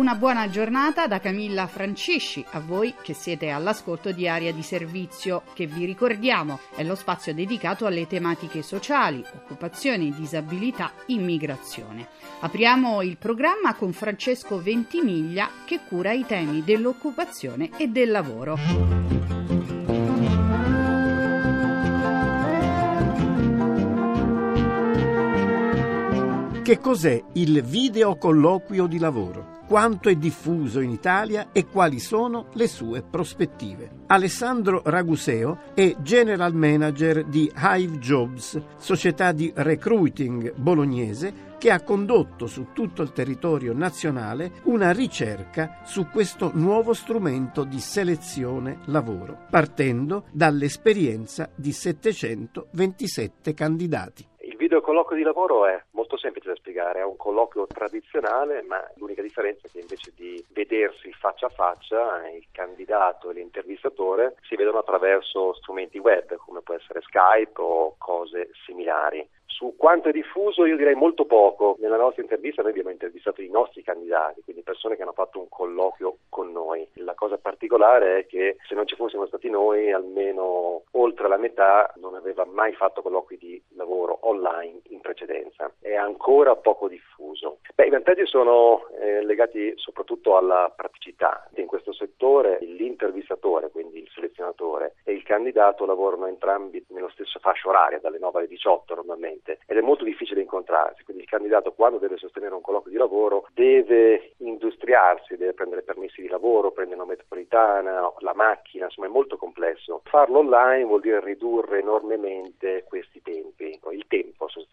Una buona giornata da Camilla Francisci, a voi che siete all'ascolto di Area di Servizio, che vi ricordiamo è lo spazio dedicato alle tematiche sociali, occupazione, disabilità, immigrazione. Apriamo il programma con Francesco Ventimiglia che cura i temi dell'occupazione e del lavoro. Che cos'è il videocolloquio di lavoro? Quanto è diffuso in Italia e quali sono le sue prospettive. Alessandro Raguseo è General Manager di Hive Jobs, società di recruiting bolognese che ha condotto su tutto il territorio nazionale una ricerca su questo nuovo strumento di selezione lavoro, partendo dall'esperienza di 727 candidati video colloquio di lavoro è molto semplice da spiegare, è un colloquio tradizionale, ma l'unica differenza è che invece di vedersi faccia a faccia, il candidato e l'intervistatore si vedono attraverso strumenti web, come può essere Skype o cose similari. Su quanto è diffuso io direi molto poco. Nella nostra intervista noi abbiamo intervistato i nostri candidati, quindi persone che hanno fatto un colloquio con noi. La cosa particolare è che se non ci fossimo stati noi, almeno oltre la metà non aveva mai fatto colloqui di lavoro online in precedenza. È ancora poco diffuso. Beh, i vantaggi sono eh, legati soprattutto alla praticità. In questo settore l'intervistatore, quindi il selezionatore, e il candidato lavorano entrambi nello stesso fascia oraria, dalle 9 alle 18 normalmente ed è molto difficile incontrarsi, quindi il candidato quando deve sostenere un colloquio di lavoro deve industriarsi, deve prendere permessi di lavoro, prendere una metropolitana, la macchina, insomma è molto complesso. Farlo online vuol dire ridurre enormemente questi tempi, il tempo sostanzialmente.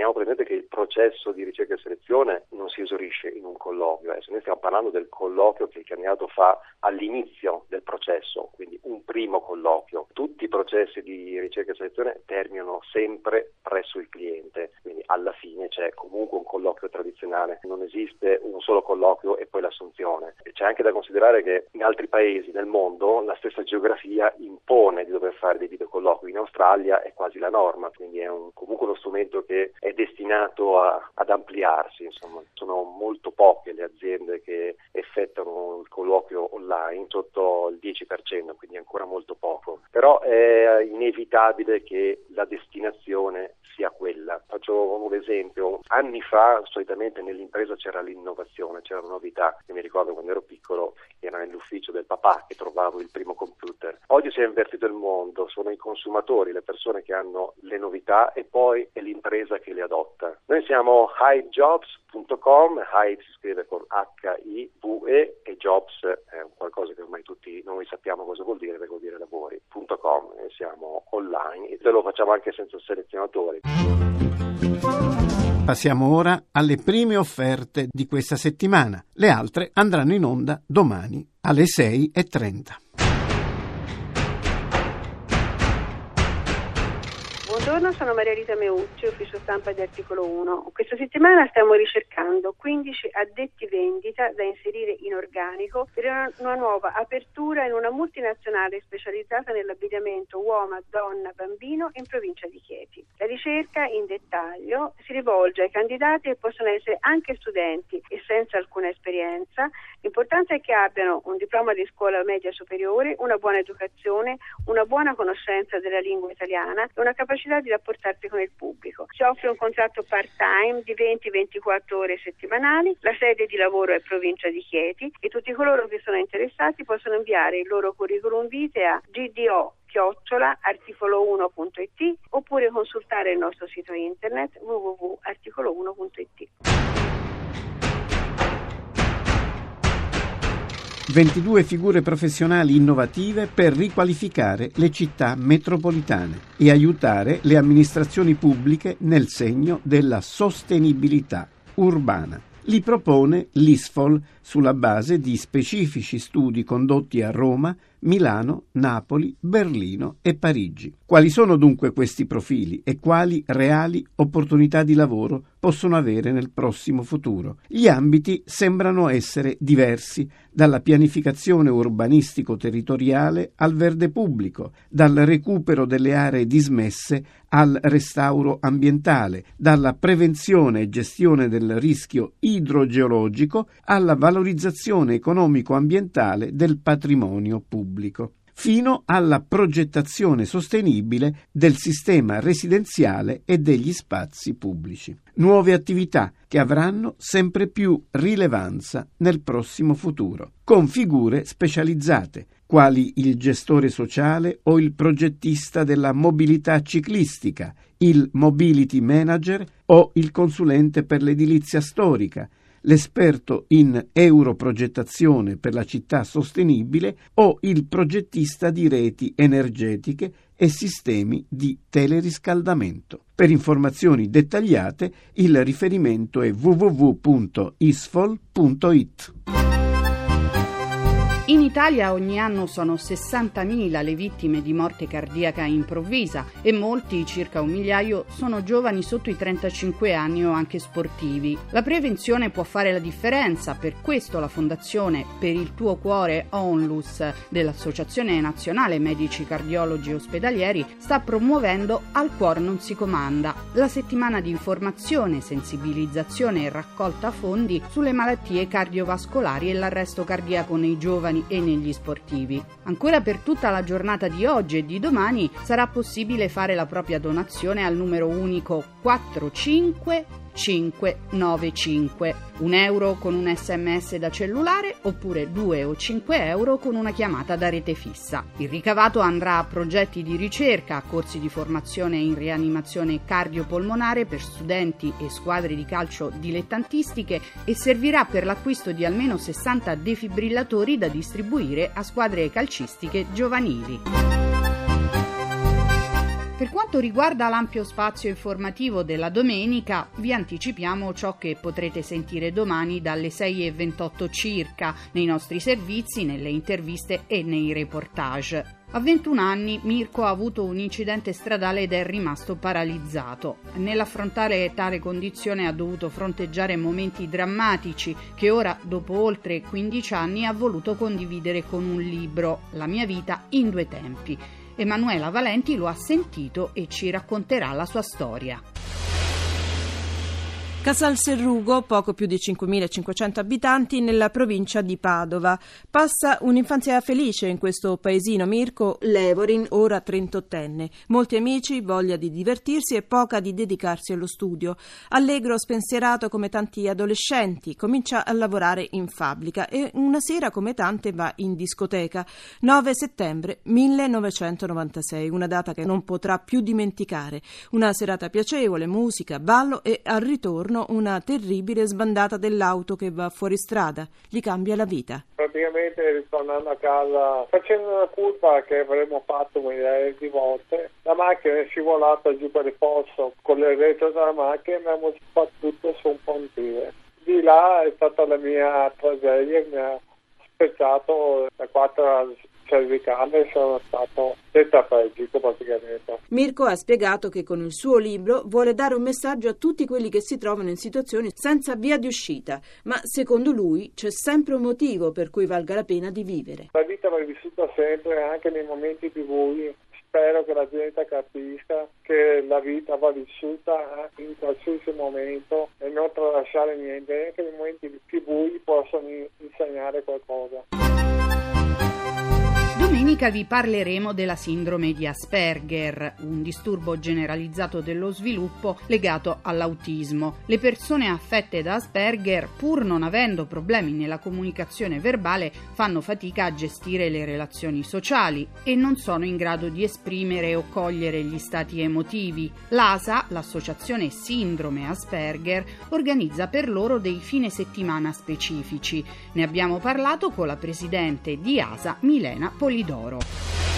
Teniamo presente che il processo di ricerca e selezione non si esaurisce in un colloquio, adesso noi stiamo parlando del colloquio che il candidato fa all'inizio del processo, quindi un primo colloquio. Tutti i processi di ricerca e selezione terminano sempre presso il cliente, alla fine c'è comunque un colloquio tradizionale, non esiste un solo colloquio e poi l'assunzione. C'è anche da considerare che in altri paesi nel mondo la stessa geografia impone di dover fare dei videocolloqui, in Australia è quasi la norma, quindi è un, comunque uno strumento che è destinato a, ad ampliarsi, insomma. sono molto poche le aziende che effettuano il colloquio online sotto il 10%, quindi ancora molto poco. Però è inevitabile che la destinazione sia quella. Faccio un esempio, anni fa solitamente nell'impresa c'era l'innovazione, c'era la novità. Io mi ricordo quando ero piccolo era nell'ufficio del papà che trovavo il primo computer. Oggi si è invertito il mondo, sono i consumatori, le persone che hanno le novità e poi è l'impresa che le adotta. Noi siamo hivejobs.com, Hive si scrive con H-I-V-E e Jobs è qualcosa che ormai tutti noi sappiamo cosa vuol dire, vuol dire lavori.com siamo online e lo facciamo anche senza selezionatori. Passiamo ora alle prime offerte di questa settimana. Le altre andranno in onda domani alle 6.30. Buongiorno, sono Maria Rita Meucci, ufficio stampa di Articolo 1. Questa settimana stiamo ricercando 15 addetti vendita da inserire in organico per una nuova apertura in una multinazionale specializzata nell'abbigliamento uomo, donna, bambino in provincia di Chieti. La ricerca in dettaglio si rivolge ai candidati che possono essere anche studenti e senza alcuna esperienza. L'importante è che abbiano un diploma di scuola media superiore, una buona educazione, una buona conoscenza della lingua italiana e una capacità di rapportarsi con il pubblico. Si offre un contratto part-time di 20-24 ore settimanali, la sede di lavoro è provincia di Chieti e tutti coloro che sono interessati possono inviare il loro curriculum vitae a gdo chiocciola articolo1.it oppure consultare il nostro sito internet www.articolo1.it. 22 figure professionali innovative per riqualificare le città metropolitane e aiutare le amministrazioni pubbliche nel segno della sostenibilità urbana. Li propone l'ISFOL sulla base di specifici studi condotti a Roma, Milano, Napoli, Berlino e Parigi. Quali sono dunque questi profili e quali reali opportunità di lavoro possono avere nel prossimo futuro? Gli ambiti sembrano essere diversi, dalla pianificazione urbanistico-territoriale al verde pubblico, dal recupero delle aree dismesse al restauro ambientale, dalla prevenzione e gestione del rischio idrogeologico alla valorizzazione economico-ambientale del patrimonio pubblico fino alla progettazione sostenibile del sistema residenziale e degli spazi pubblici. Nuove attività che avranno sempre più rilevanza nel prossimo futuro, con figure specializzate, quali il gestore sociale o il progettista della mobilità ciclistica, il mobility manager o il consulente per l'edilizia storica, l'esperto in europrogettazione per la città sostenibile o il progettista di reti energetiche e sistemi di teleriscaldamento. Per informazioni dettagliate il riferimento è www.isfol.it. Italia ogni anno sono 60.000 le vittime di morte cardiaca improvvisa e molti, circa un migliaio, sono giovani sotto i 35 anni o anche sportivi. La prevenzione può fare la differenza, per questo la Fondazione Per il tuo cuore Onlus dell'Associazione Nazionale Medici Cardiologi Ospedalieri sta promuovendo Al cuore non si comanda, la settimana di informazione, sensibilizzazione e raccolta fondi sulle malattie cardiovascolari e l'arresto cardiaco nei giovani e negli sportivi. Ancora per tutta la giornata di oggi e di domani sarà possibile fare la propria donazione al numero unico 45 595. Un euro con un sms da cellulare oppure 2 o 5 euro con una chiamata da rete fissa. Il ricavato andrà a progetti di ricerca, a corsi di formazione in rianimazione cardiopolmonare per studenti e squadre di calcio dilettantistiche e servirà per l'acquisto di almeno 60 defibrillatori da distribuire a squadre calcistiche giovanili. Per quanto riguarda l'ampio spazio informativo della domenica, vi anticipiamo ciò che potrete sentire domani dalle 6.28 circa nei nostri servizi, nelle interviste e nei reportage. A 21 anni Mirko ha avuto un incidente stradale ed è rimasto paralizzato. Nell'affrontare tale condizione ha dovuto fronteggiare momenti drammatici che ora, dopo oltre 15 anni, ha voluto condividere con un libro, La mia vita in due tempi Emanuela Valenti lo ha sentito e ci racconterà la sua storia. Casal Serrugo, poco più di 5.500 abitanti, nella provincia di Padova. Passa un'infanzia felice in questo paesino Mirko Levorin, ora 38enne. Molti amici, voglia di divertirsi e poca di dedicarsi allo studio. Allegro, spensierato come tanti adolescenti, comincia a lavorare in fabbrica e una sera come tante va in discoteca. 9 settembre 1996, una data che non potrà più dimenticare. Una serata piacevole, musica, ballo e al ritorno giorno una terribile sbandata dell'auto che va fuori strada. Gli cambia la vita. Praticamente ritornando a casa, facendo una curva che avremmo fatto migliaia di volte, la macchina è scivolata giù per il fosso con le retro della macchina e abbiamo sbattuto su un pontile. Di là è stata la mia tragedia, mi ha spezzato da quattro cervicale sono stato tetraplegico praticamente. Mirko ha spiegato che con il suo libro vuole dare un messaggio a tutti quelli che si trovano in situazioni senza via di uscita, ma secondo lui c'è sempre un motivo per cui valga la pena di vivere. La vita va vissuta sempre, anche nei momenti più bui. Spero che la gente capisca che la vita va vissuta in qualsiasi momento e non tralasciare niente, anche nei momenti più bui possono insegnare qualcosa. Domenica vi parleremo della sindrome di Asperger, un disturbo generalizzato dello sviluppo legato all'autismo. Le persone affette da Asperger, pur non avendo problemi nella comunicazione verbale, fanno fatica a gestire le relazioni sociali e non sono in grado di esprimere o cogliere gli stati emotivi. L'ASA, l'associazione Sindrome Asperger, organizza per loro dei fine settimana specifici. Ne abbiamo parlato con la presidente di ASA, Milena Polidoro. Europa.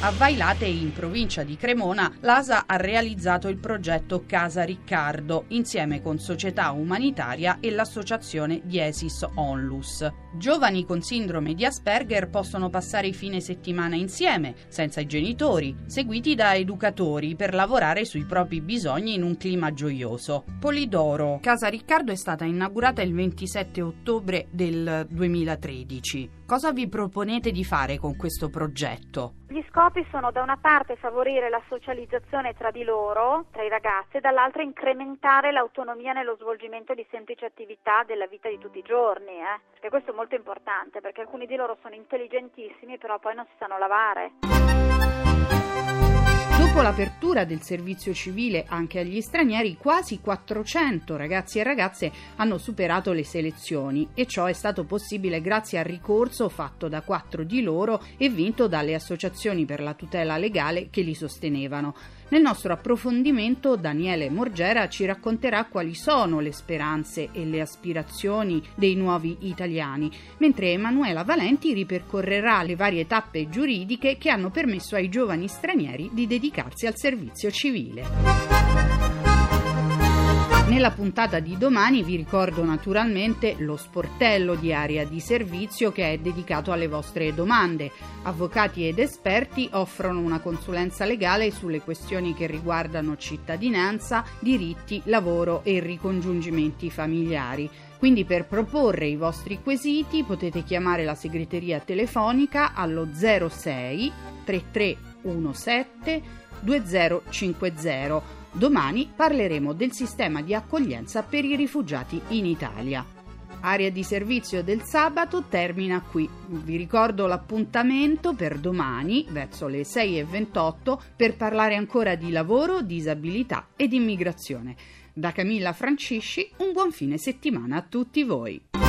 A Vailate, in provincia di Cremona, l'ASA ha realizzato il progetto Casa Riccardo insieme con Società Umanitaria e l'associazione Diesis Onlus. Giovani con sindrome di Asperger possono passare i fine settimana insieme, senza i genitori, seguiti da educatori per lavorare sui propri bisogni in un clima gioioso. Polidoro, Casa Riccardo è stata inaugurata il 27 ottobre del 2013. Cosa vi proponete di fare con questo progetto? Gli scopi sono da una parte favorire la socializzazione tra di loro, tra i ragazzi, e dall'altra incrementare l'autonomia nello svolgimento di semplici attività della vita di tutti i giorni, eh? perché questo è molto importante, perché alcuni di loro sono intelligentissimi, però poi non si sanno lavare. Dopo l'apertura del servizio civile anche agli stranieri, quasi 400 ragazzi e ragazze hanno superato le selezioni e ciò è stato possibile grazie al ricorso fatto da quattro di loro e vinto dalle associazioni per la tutela legale che li sostenevano. Nel nostro approfondimento Daniele Morgera ci racconterà quali sono le speranze e le aspirazioni dei nuovi italiani, mentre Emanuela Valenti ripercorrerà le varie tappe giuridiche che hanno permesso ai giovani stranieri di dedicarsi al servizio civile. Nella puntata di domani vi ricordo naturalmente lo sportello di area di servizio che è dedicato alle vostre domande. Avvocati ed esperti offrono una consulenza legale sulle questioni che riguardano cittadinanza, diritti, lavoro e ricongiungimenti familiari. Quindi per proporre i vostri quesiti potete chiamare la segreteria telefonica allo 06 3317 2050 Domani parleremo del sistema di accoglienza per i rifugiati in Italia. Area di servizio del sabato termina qui. Vi ricordo l'appuntamento per domani, verso le 6.28, per parlare ancora di lavoro, disabilità ed immigrazione. Da Camilla Francisci, un buon fine settimana a tutti voi.